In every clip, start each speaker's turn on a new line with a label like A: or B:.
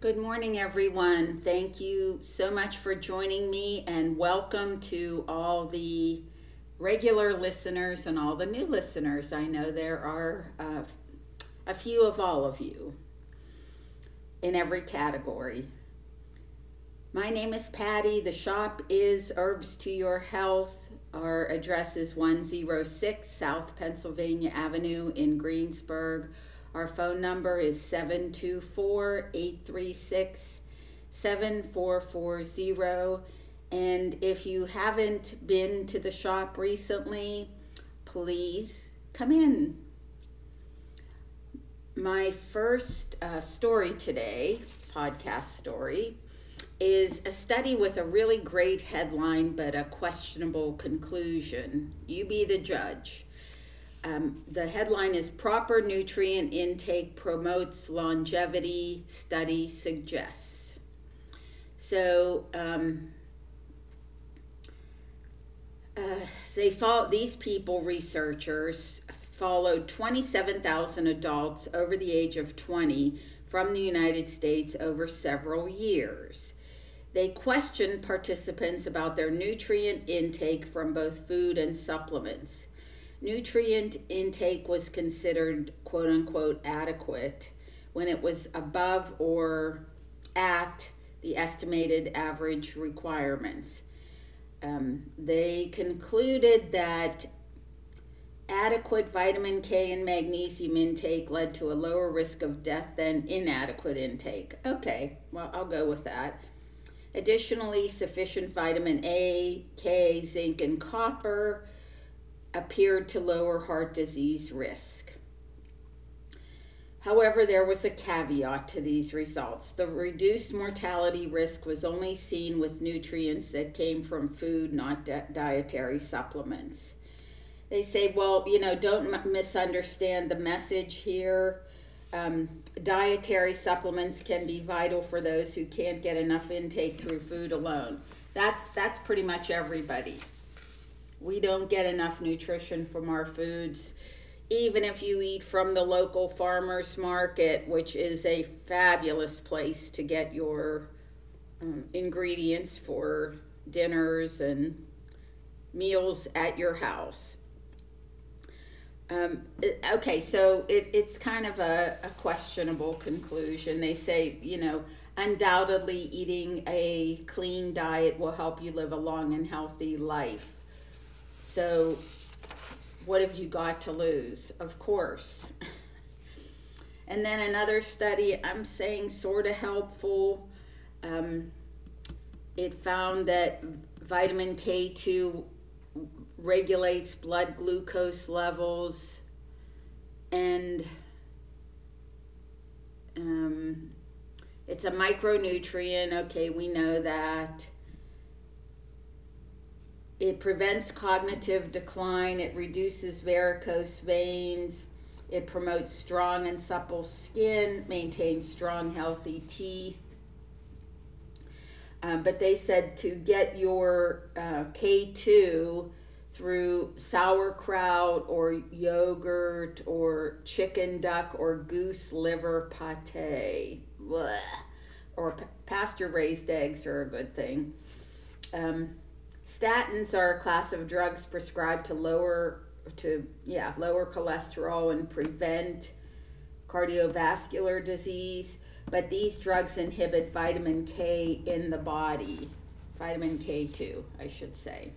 A: Good morning, everyone. Thank you so much for joining me, and welcome to all the regular listeners and all the new listeners. I know there are uh, a few of all of you in every category. My name is Patty. The shop is Herbs to Your Health. Our address is 106 South Pennsylvania Avenue in Greensburg. Our phone number is 724 836 7440. And if you haven't been to the shop recently, please come in. My first uh, story today, podcast story, is a study with a really great headline but a questionable conclusion. You be the judge. Um, the headline is Proper Nutrient Intake Promotes Longevity, Study Suggests. So, um, uh, they follow, these people, researchers, followed 27,000 adults over the age of 20 from the United States over several years. They questioned participants about their nutrient intake from both food and supplements nutrient intake was considered quote unquote adequate when it was above or at the estimated average requirements. Um, they concluded that adequate vitamin K and magnesium intake led to a lower risk of death than inadequate intake. Okay, well, I'll go with that. Additionally, sufficient vitamin A, K, zinc, and copper appeared to lower heart disease risk. However, there was a caveat to these results. The reduced mortality risk was only seen with nutrients that came from food, not di- dietary supplements. They say, well, you know, don't m- misunderstand the message here. Um, dietary supplements can be vital for those who can't get enough intake through food alone. That's that's pretty much everybody we don't get enough nutrition from our foods. Even if you eat from the local farmers market which is a fabulous place to get your um, ingredients for dinners and meals at your house. Um, okay so it, it's kind of a, a questionable conclusion. They say you know undoubtedly eating a clean diet will help you live a long and healthy life so, what have you got to lose? Of course. and then another study, I'm saying sort of helpful. Um, it found that vitamin K2 regulates blood glucose levels and um, it's a micronutrient. Okay, we know that. It prevents cognitive decline, it reduces varicose veins, it promotes strong and supple skin, maintains strong, healthy teeth. Um, but they said to get your uh, K2 through sauerkraut or yogurt or chicken duck or goose liver pate. Or pasture raised eggs are a good thing. Um, Statins are a class of drugs prescribed to lower to yeah lower cholesterol and prevent cardiovascular disease but these drugs inhibit vitamin k in the body vitamin k2 i should say.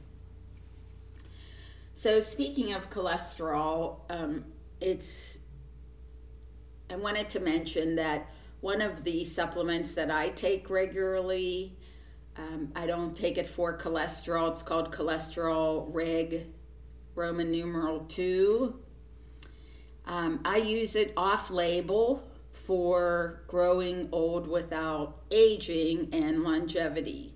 A: So speaking of cholesterol um, it's i wanted to mention that one of the supplements that i take regularly um, I don't take it for cholesterol. It's called cholesterol rig Roman numeral 2. Um, I use it off label for growing old without aging and longevity.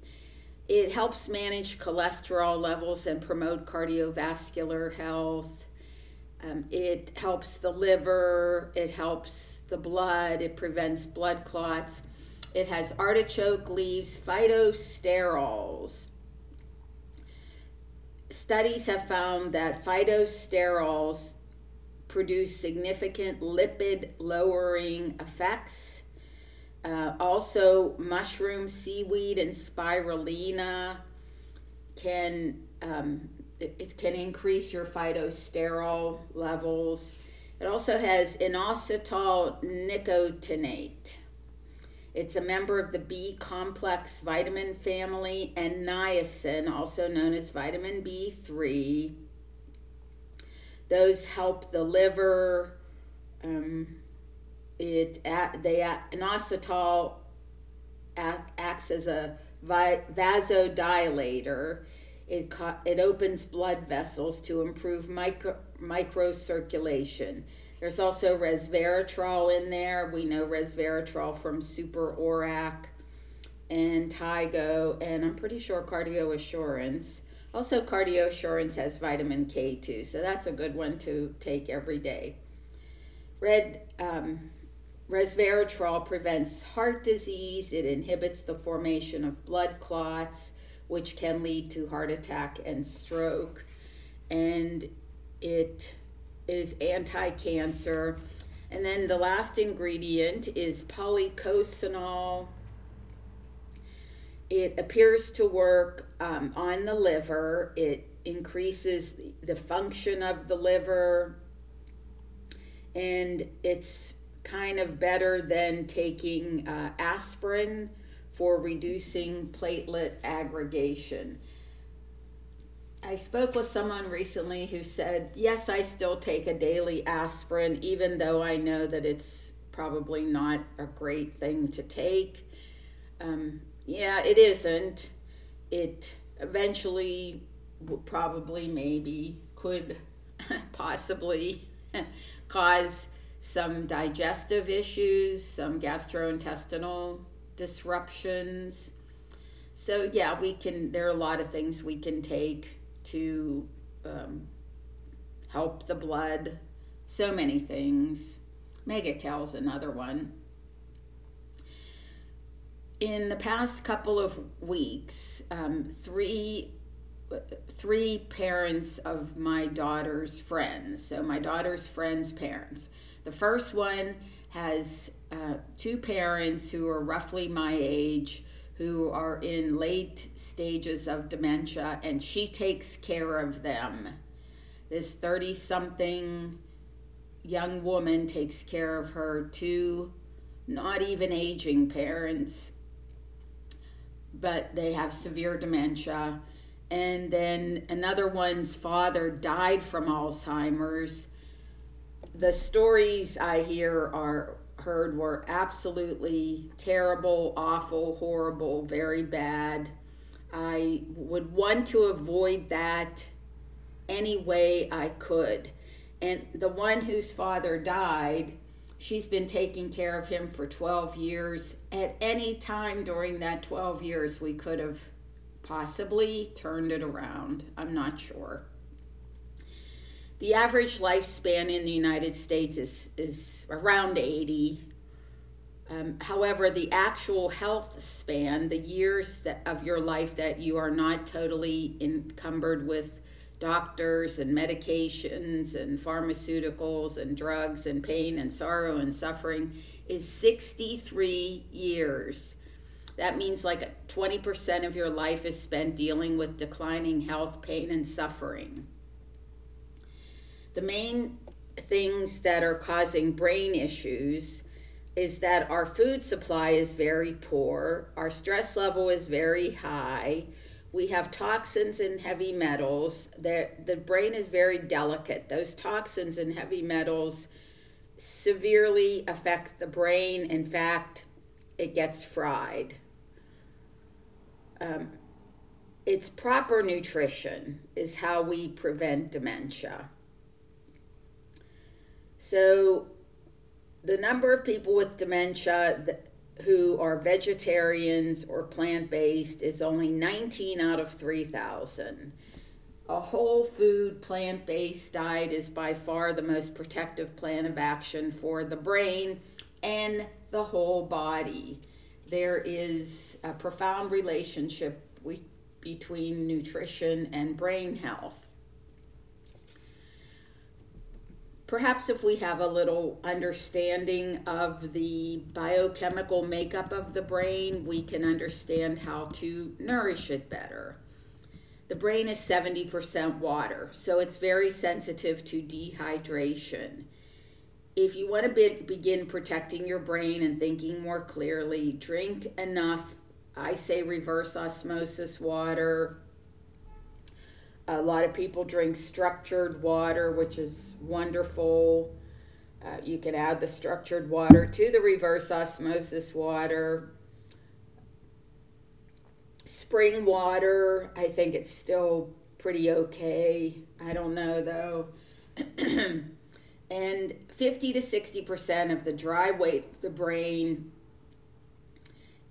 A: It helps manage cholesterol levels and promote cardiovascular health. Um, it helps the liver, it helps the blood, it prevents blood clots. It has artichoke leaves, phytosterols. Studies have found that phytosterols produce significant lipid lowering effects. Uh, also, mushroom, seaweed, and spirulina can um, it, it, can increase your phytosterol levels. It also has inositol nicotinate. It's a member of the B complex vitamin family and niacin, also known as vitamin B3. Those help the liver. Um, it they inositol acts as a vasodilator. It, it opens blood vessels to improve micro, microcirculation. There's also resveratrol in there. We know resveratrol from Super ORAC and Thai-Go, and I'm pretty sure Cardio Assurance. Also, Cardio Assurance has vitamin K too, so that's a good one to take every day. Red um, resveratrol prevents heart disease. It inhibits the formation of blood clots, which can lead to heart attack and stroke, and it is anti cancer. And then the last ingredient is policosanol. It appears to work um, on the liver. It increases the function of the liver. And it's kind of better than taking uh, aspirin for reducing platelet aggregation. I spoke with someone recently who said, Yes, I still take a daily aspirin, even though I know that it's probably not a great thing to take. Um, yeah, it isn't. It eventually, probably, maybe, could possibly cause some digestive issues, some gastrointestinal disruptions. So, yeah, we can, there are a lot of things we can take to um, help the blood, so many things. Mega-Cal is another one. In the past couple of weeks, um, three three parents of my daughter's friends. So my daughter's friends' parents. The first one has uh, two parents who are roughly my age who are in late stages of dementia, and she takes care of them. This 30 something young woman takes care of her two not even aging parents, but they have severe dementia. And then another one's father died from Alzheimer's. The stories I hear are heard were absolutely terrible, awful, horrible, very bad. I would want to avoid that any way I could. And the one whose father died, she's been taking care of him for 12 years. At any time during that 12 years, we could have possibly turned it around. I'm not sure. The average lifespan in the United States is, is around 80. Um, however, the actual health span, the years that, of your life that you are not totally encumbered with doctors and medications and pharmaceuticals and drugs and pain and sorrow and suffering, is 63 years. That means like 20% of your life is spent dealing with declining health, pain, and suffering. The main things that are causing brain issues is that our food supply is very poor, our stress level is very high, we have toxins and heavy metals. The, the brain is very delicate. Those toxins and heavy metals severely affect the brain. In fact, it gets fried. Um, it's proper nutrition is how we prevent dementia. So, the number of people with dementia who are vegetarians or plant based is only 19 out of 3,000. A whole food plant based diet is by far the most protective plan of action for the brain and the whole body. There is a profound relationship between nutrition and brain health. Perhaps if we have a little understanding of the biochemical makeup of the brain, we can understand how to nourish it better. The brain is 70% water, so it's very sensitive to dehydration. If you want to be, begin protecting your brain and thinking more clearly, drink enough, I say reverse osmosis water, a lot of people drink structured water, which is wonderful. Uh, you can add the structured water to the reverse osmosis water. Spring water, I think it's still pretty okay. I don't know though. and 50 to 60% of the dry weight of the brain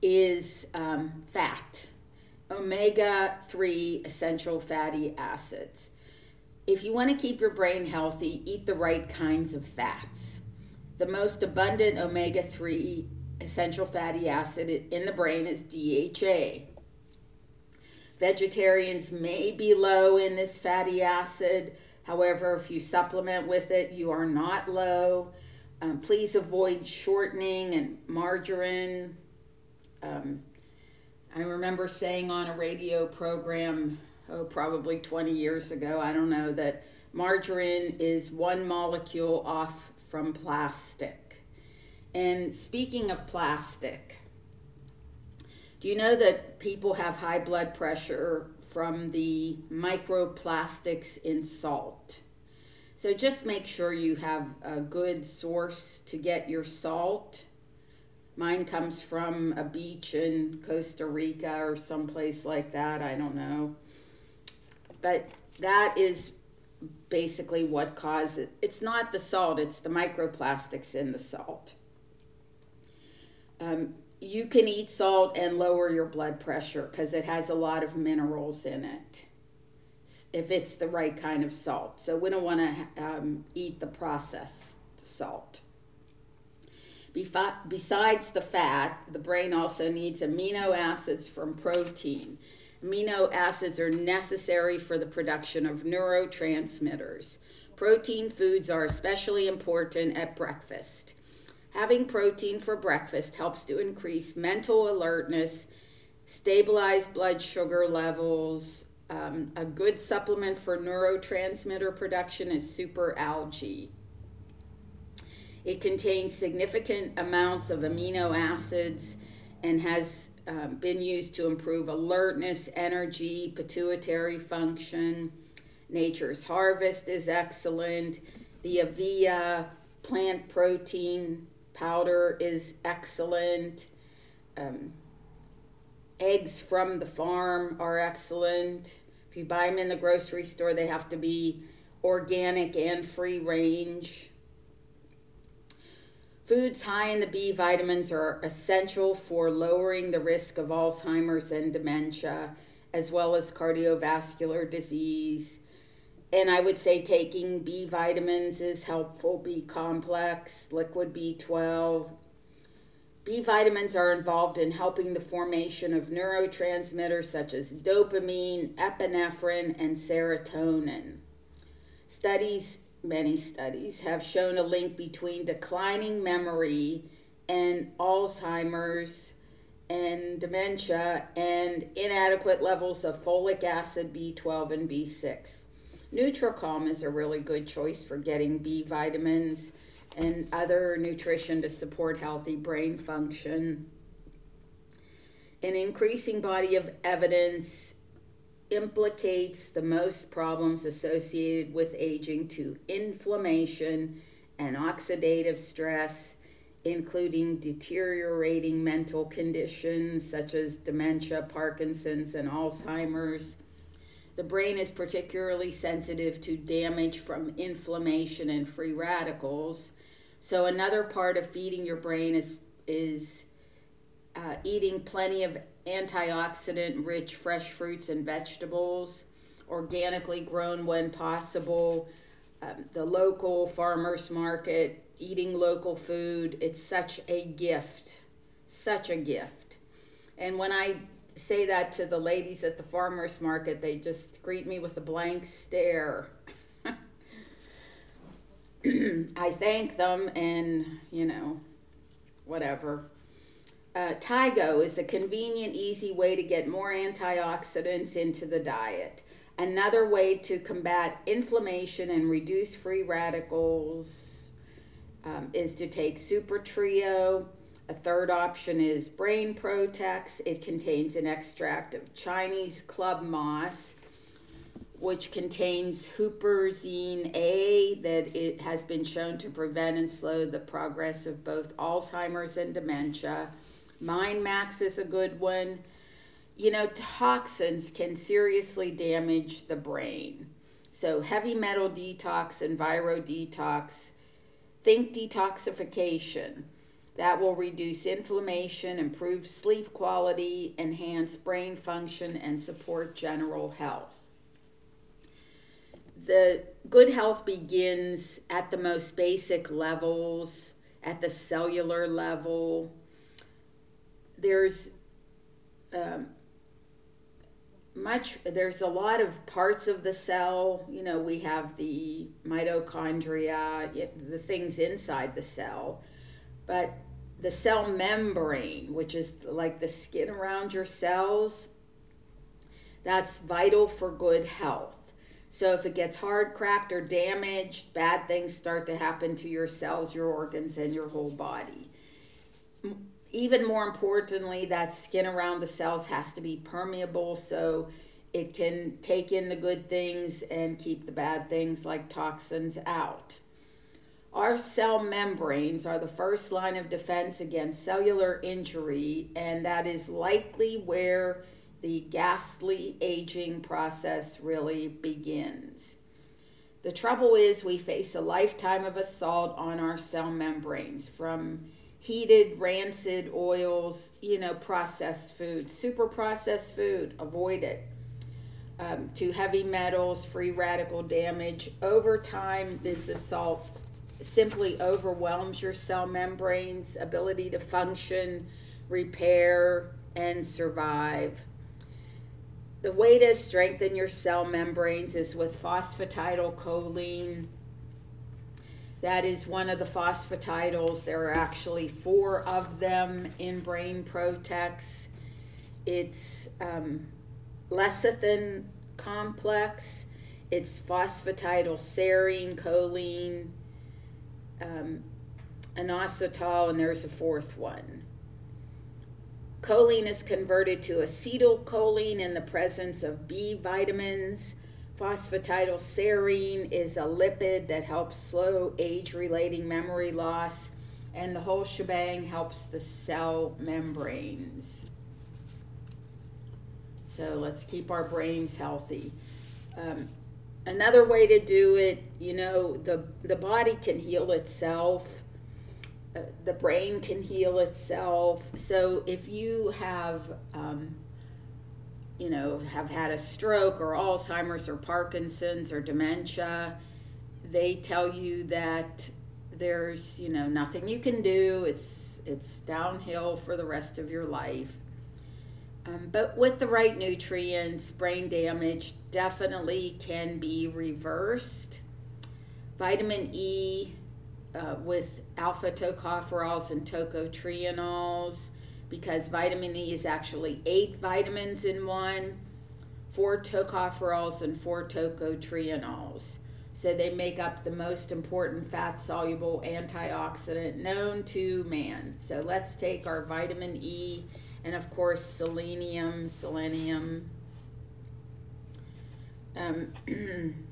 A: is um, fat omega 3 essential fatty acids. If you want to keep your brain healthy, eat the right kinds of fats. The most abundant omega 3 essential fatty acid in the brain is DHA. Vegetarians may be low in this fatty acid. However, if you supplement with it, you are not low. Um, please avoid shortening and margarine. Um, I remember saying on a radio program, oh, probably 20 years ago, I don't know, that margarine is one molecule off from plastic. And speaking of plastic, do you know that people have high blood pressure from the microplastics in salt? So just make sure you have a good source to get your salt Mine comes from a beach in Costa Rica or someplace like that. I don't know. But that is basically what causes it's not the salt, it's the microplastics in the salt. Um, you can eat salt and lower your blood pressure because it has a lot of minerals in it if it's the right kind of salt. So we don't want to um, eat the processed salt. Besides the fat, the brain also needs amino acids from protein. Amino acids are necessary for the production of neurotransmitters. Protein foods are especially important at breakfast. Having protein for breakfast helps to increase mental alertness, stabilize blood sugar levels. Um, a good supplement for neurotransmitter production is super algae. It contains significant amounts of amino acids and has um, been used to improve alertness, energy, pituitary function. Nature's Harvest is excellent. The Avia plant protein powder is excellent. Um, eggs from the farm are excellent. If you buy them in the grocery store, they have to be organic and free range. Foods high in the B vitamins are essential for lowering the risk of Alzheimer's and dementia, as well as cardiovascular disease. And I would say taking B vitamins is helpful. B complex, liquid B12. B vitamins are involved in helping the formation of neurotransmitters such as dopamine, epinephrine, and serotonin. Studies many studies have shown a link between declining memory and Alzheimer's and dementia and inadequate levels of folic acid, B12, and B6. Nutricalm is a really good choice for getting B vitamins and other nutrition to support healthy brain function. An increasing body of evidence implicates the most problems associated with aging to inflammation and oxidative stress, including deteriorating mental conditions such as dementia, Parkinson's, and Alzheimer's. The brain is particularly sensitive to damage from inflammation and free radicals. So, another part of feeding your brain is, is uh, eating plenty of antioxidant rich fresh fruits and vegetables, organically grown when possible, um, the local farmers market, eating local food. It's such a gift, such a gift. And when I say that to the ladies at the farmers market, they just greet me with a blank stare. I thank them and, you know, whatever. Uh, Thai-Go is a convenient, easy way to get more antioxidants into the diet. Another way to combat inflammation and reduce free radicals um, is to take Super Trio. A third option is Brain Protex. It contains an extract of Chinese club moss, which contains huperzine A, that it has been shown to prevent and slow the progress of both Alzheimer's and dementia. Mind Max is a good one. You know, toxins can seriously damage the brain. So, heavy metal detox and viro detox. Think detoxification. That will reduce inflammation, improve sleep quality, enhance brain function, and support general health. The good health begins at the most basic levels, at the cellular level there's um, much there's a lot of parts of the cell you know we have the mitochondria the things inside the cell but the cell membrane which is like the skin around your cells that's vital for good health. So if it gets hard cracked or damaged bad things start to happen to your cells your organs and your whole body even more importantly, that skin around the cells has to be permeable so it can take in the good things and keep the bad things like toxins out. Our cell membranes are the first line of defense against cellular injury, and that is likely where the ghastly aging process really begins. The trouble is, we face a lifetime of assault on our cell membranes from heated, rancid oils, you know, processed food, super processed food, avoid it. Um, to heavy metals, free radical damage. Over time, this assault simply overwhelms your cell membranes' ability to function, repair, and survive. The way to strengthen your cell membranes is with phosphatidylcholine that is one of the phosphatidyl's. There are actually four of them in Brain Protex. It's um, lecithin complex. It's phosphatidylserine, choline, um, inositol, and there's a fourth one. Choline is converted to acetylcholine in the presence of B vitamins. Phosphatidylserine is a lipid that helps slow age relating memory loss, and the whole shebang helps the cell membranes. So let's keep our brains healthy. Um, another way to do it, you know, the, the body can heal itself. Uh, the brain can heal itself. So if you have um, you know, have had a stroke or Alzheimer's or Parkinson's or dementia, they tell you that there's, you know, nothing you can do. It's it's downhill for the rest of your life. Um, but with the right nutrients, brain damage definitely can be reversed. Vitamin E uh, with alpha tocopherols and tocotrienols because vitamin E is actually eight vitamins in one, four tocopherols, and four tocotrienols. So they make up the most important fat soluble antioxidant known to man. So let's take our vitamin E and, of course, selenium, selenium. Um,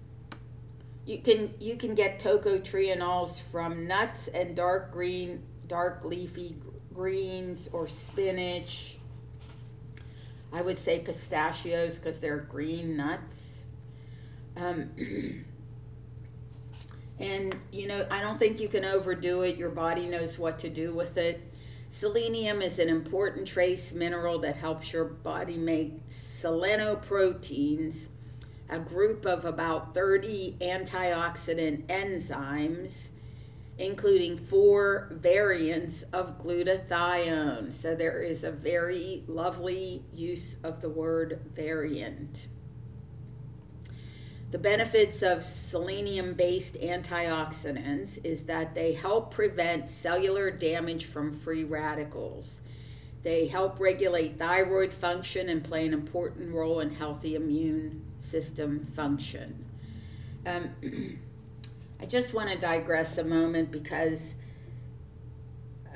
A: you can you can get tocotrienols from nuts and dark green dark leafy greens or spinach. I would say pistachios because they're green nuts. Um, and, you know, I don't think you can overdo it. Your body knows what to do with it. Selenium is an important trace mineral that helps your body make selenoproteins, a group of about 30 antioxidant enzymes including four variants of glutathione. So there is a very lovely use of the word variant. the benefits of selenium based antioxidants is that they help prevent cellular damage from free radicals. They help regulate thyroid function and play an important role in healthy immune system function. Um, I just want to digress a moment because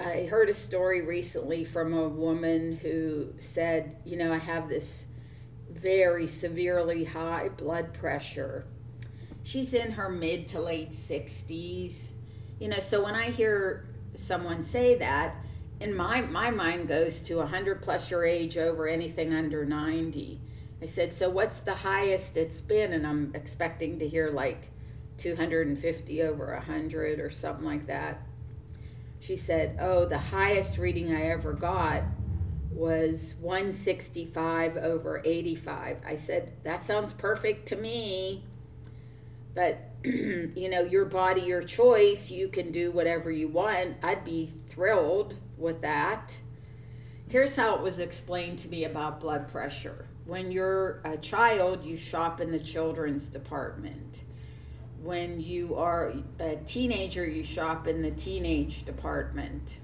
A: I heard a story recently from a woman who said, You know, I have this very severely high blood pressure. She's in her mid to late 60s. You know, so when I hear someone say that, in my my mind goes to 100 plus your age over anything under 90. I said, "So what's the highest it's been?" And I'm expecting to hear like 250 over 100 or something like that. She said, "Oh, the highest reading I ever got was 165 over 85. I said, That sounds perfect to me. But, you know, your body, your choice, you can do whatever you want. I'd be thrilled with that. Here's how it was explained to me about blood pressure. When you're a child, you shop in the children's department. When you are a teenager, you shop in the teenage department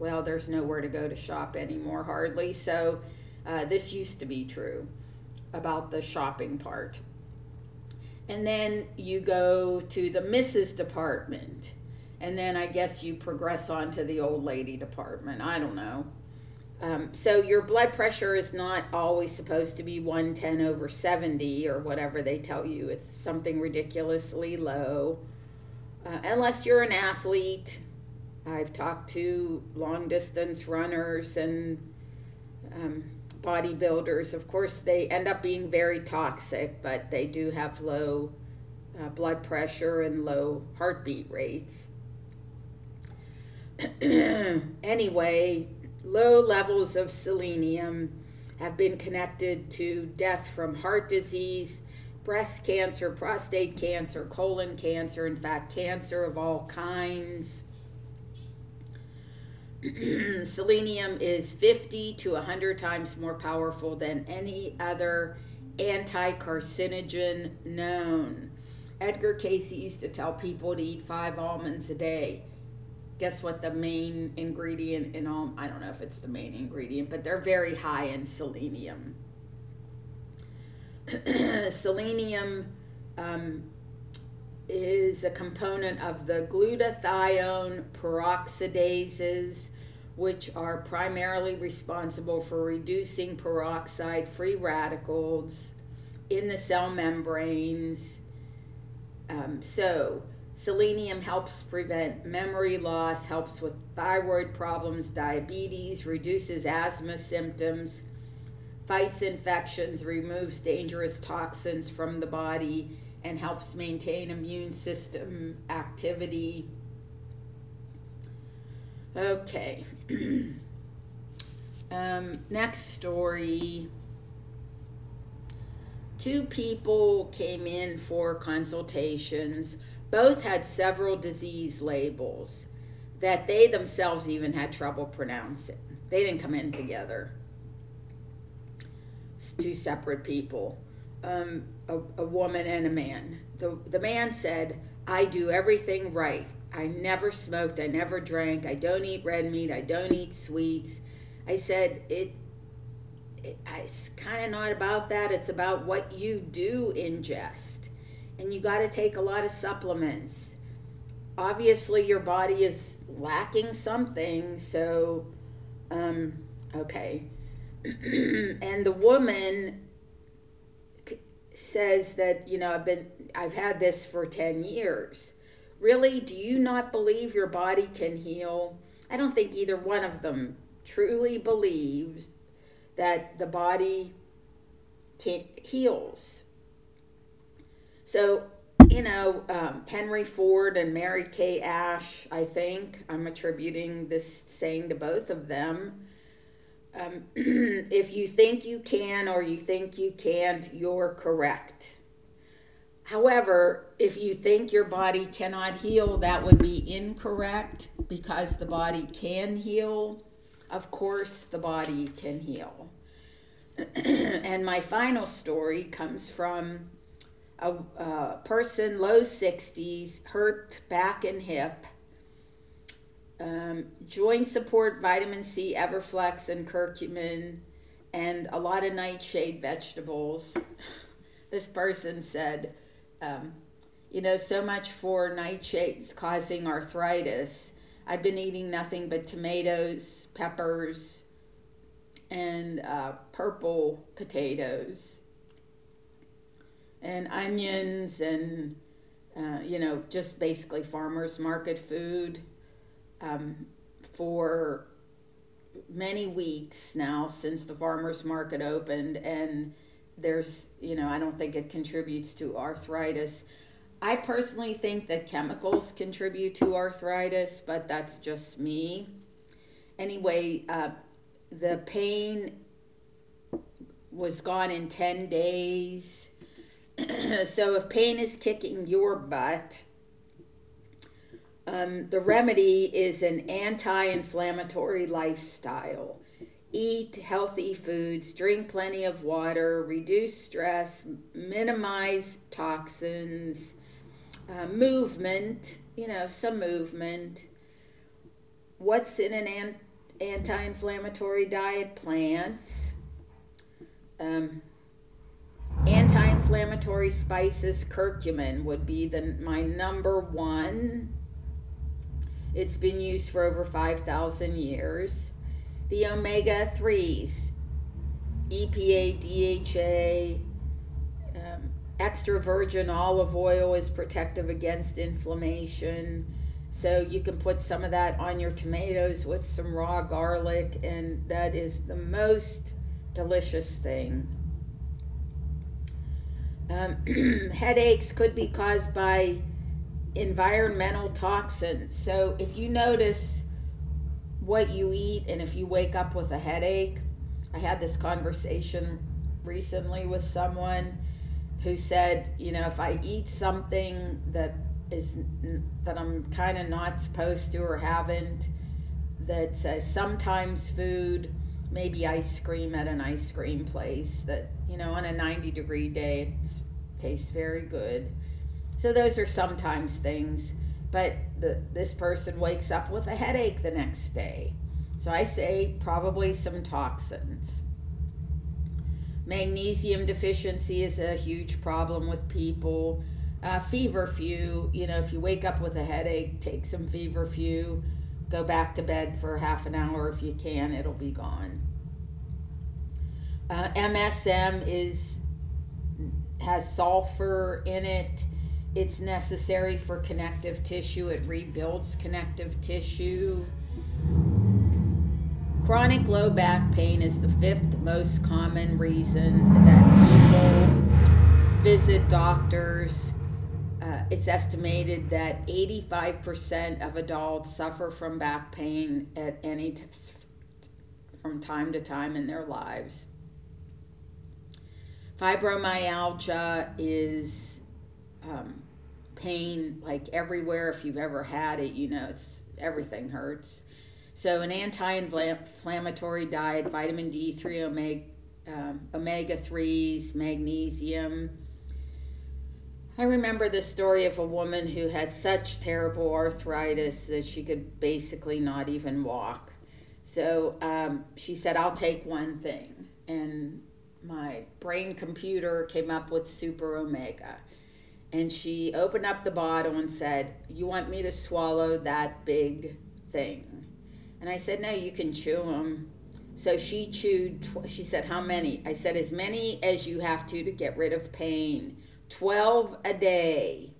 A: well, there's nowhere to go to shop anymore, hardly. So, uh, this used to be true about the shopping part. And then you go to the Mrs. department. And then I guess you progress on to the old lady department. I don't know. Um, so your blood pressure is not always supposed to be 110 over 70 or whatever they tell you. It's something ridiculously low. Uh, unless you're an athlete I've talked to long distance runners and um, bodybuilders. Of course, they end up being very toxic, but they do have low uh, blood pressure and low heartbeat rates. anyway, low levels of selenium have been connected to death from heart disease, breast cancer, prostate cancer, colon cancer, in fact, cancer of all kinds. selenium is 50 to 100 times more powerful than any other anti carcinogen known. Edgar Cayce used to tell people to eat five almonds a day. Guess what the main ingredient in all I don't know if it's the main ingredient, but they're very high in selenium. selenium um, is a component of the glutathione peroxidases, which are primarily responsible for reducing peroxide free radicals in the cell membranes. Um, so, selenium helps prevent memory loss, helps with thyroid problems, diabetes, reduces asthma symptoms, fights infections, removes dangerous toxins from the body and helps maintain immune system activity. Okay. um, next story. Two people came in for consultations. Both had several disease labels that they themselves even had trouble pronouncing. They didn't come in together. It's two separate people um, a, a woman and a man. The, the man said, I do everything right. I never smoked. I never drank. I don't eat red meat. I don't eat sweets. I said, it, it it's kind of not about that. It's about what you do ingest. And you got to take a lot of supplements. Obviously, your body is lacking something. So, um, okay. and the woman says that, you know, I've been I've had this for 10 years. Really, do you not believe your body can heal? I don't think either one of them truly believes that the body can heals. So, you know, um, Henry Ford and Mary Kay Ash, I think, I'm attributing this saying to both of them um, if you think you can or you think you can't, you're correct. However, if you think your body cannot heal, that would be incorrect because the body can heal. Of course, the body can heal. and my final story comes from a, a person low 60s, hurt back and hip. Um, joint support, vitamin C, Everflex, and curcumin, and a lot of nightshade vegetables. this person said, um, you know, so much for nightshades causing arthritis. I've been eating nothing but tomatoes, peppers, and uh, purple potatoes, and onions, and uh, you know, just basically farmers market food um, for many weeks now since the farmers market opened, and there's, you know, I don't think it contributes to arthritis. I personally think that chemicals contribute to arthritis, but that's just me. Anyway, uh, the pain was gone in 10 days. so if pain is kicking your butt, um, the remedy is an anti inflammatory lifestyle. Eat healthy foods, drink plenty of water, reduce stress, minimize toxins, uh, movement, you know, some movement. What's in an an- anti inflammatory diet? Plants. Um, inflammatory spices, curcumin would be the, my number one. It's been used for over 5,000 years. The omega 3s, EPA, DHA, um, Extra virgin olive oil is protective against inflammation. So you can put some of that on your tomatoes with some raw garlic, and that is the most delicious thing. Um, headaches could be caused by environmental toxins. So if you notice what you eat and if you wake up with a headache, I had this conversation recently with someone who said, you know, if I eat something that is that I'm kind of not supposed to or haven't, that says sometimes food, maybe ice cream at an ice cream place that you know on a 90 degree day it tastes very good. So those are sometimes things, but the, this person wakes up with a headache the next day. So I say probably some toxins. Magnesium deficiency is a huge problem with people. Uh, feverfew, you know, if you wake up with a headache, take some feverfew. Go back to bed for half an hour if you can, it'll be gone. Uh, MSM is has sulfur in it. It's necessary for connective tissue. It rebuilds connective tissue. Chronic low back pain is the fifth most common reason that people visit doctors. It's estimated that 85% of adults suffer from back pain at any t- from time to time in their lives. Fibromyalgia is um, pain like everywhere. If you've ever had it, you know it's everything hurts. So, an anti inflammatory diet, vitamin D3, omega, um, omega 3s, magnesium. I remember the story of a woman who had such terrible arthritis that she could basically not even walk. So um, she said, I'll take one thing. And my brain computer came up with Super Omega. And she opened up the bottle and said, You want me to swallow that big thing? And I said, No, you can chew them. So she chewed, tw- she said, How many? I said, As many as you have to to get rid of pain. 12 a day.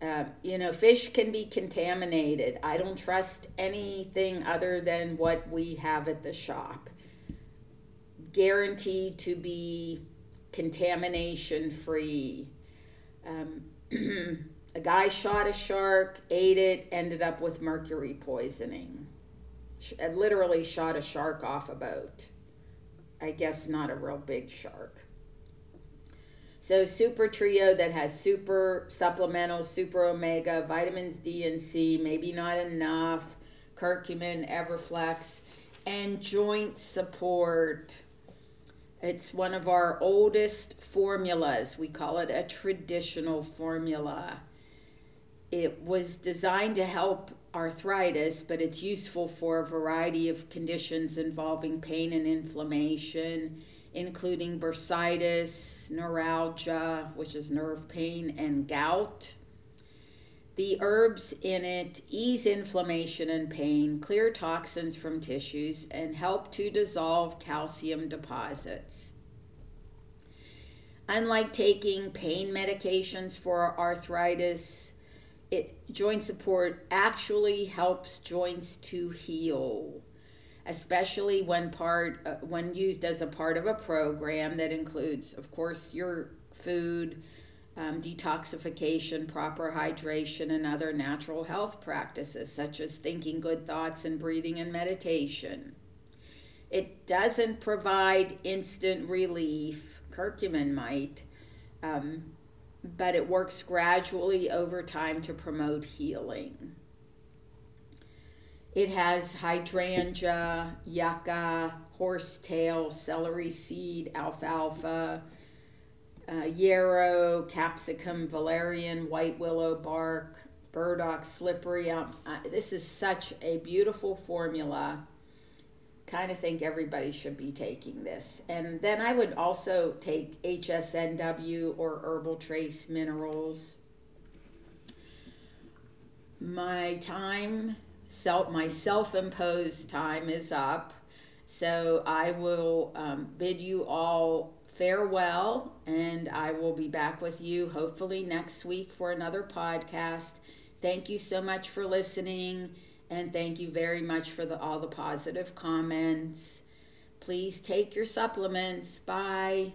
A: Uh, you know, fish can be contaminated. I don't trust anything other than what we have at the shop. Guaranteed to be contamination free. Um, a guy shot a shark, ate it, ended up with mercury poisoning literally shot a shark off a boat. I guess not a real big shark. So super trio that has super supplemental, super omega, vitamins D and C, maybe not enough, curcumin, Everflex, and joint support. It's one of our oldest formulas. We call it a traditional formula. It was designed to help arthritis, but it's useful for a variety of conditions involving pain and inflammation, including bursitis, neuralgia, which is nerve pain, and gout. The herbs in it ease inflammation and pain, clear toxins from tissues, and help to dissolve calcium deposits. Unlike taking pain medications for arthritis, it joint support actually helps joints to heal, especially when part uh, when used as a part of a program that includes, of course, your food, um, detoxification, proper hydration, and other natural health practices such as thinking good thoughts and breathing and meditation. It doesn't provide instant relief, curcumin might, um, but it works gradually over time to promote healing. It has hydrangea, yucca, horsetail, celery seed, alfalfa, uh, yarrow, capsicum, valerian, white willow bark, burdock, slippery. Um, uh, this is such a beautiful formula. Kind of think everybody should be taking this. And then I would also take HSNW or Herbal Trace Minerals. My time, self, my self imposed time is up. So I will um, bid you all farewell, and I will be back with you hopefully next week for another podcast. Thank you so much for listening, and thank you very much for the, all the positive comments. Please take your supplements. Bye.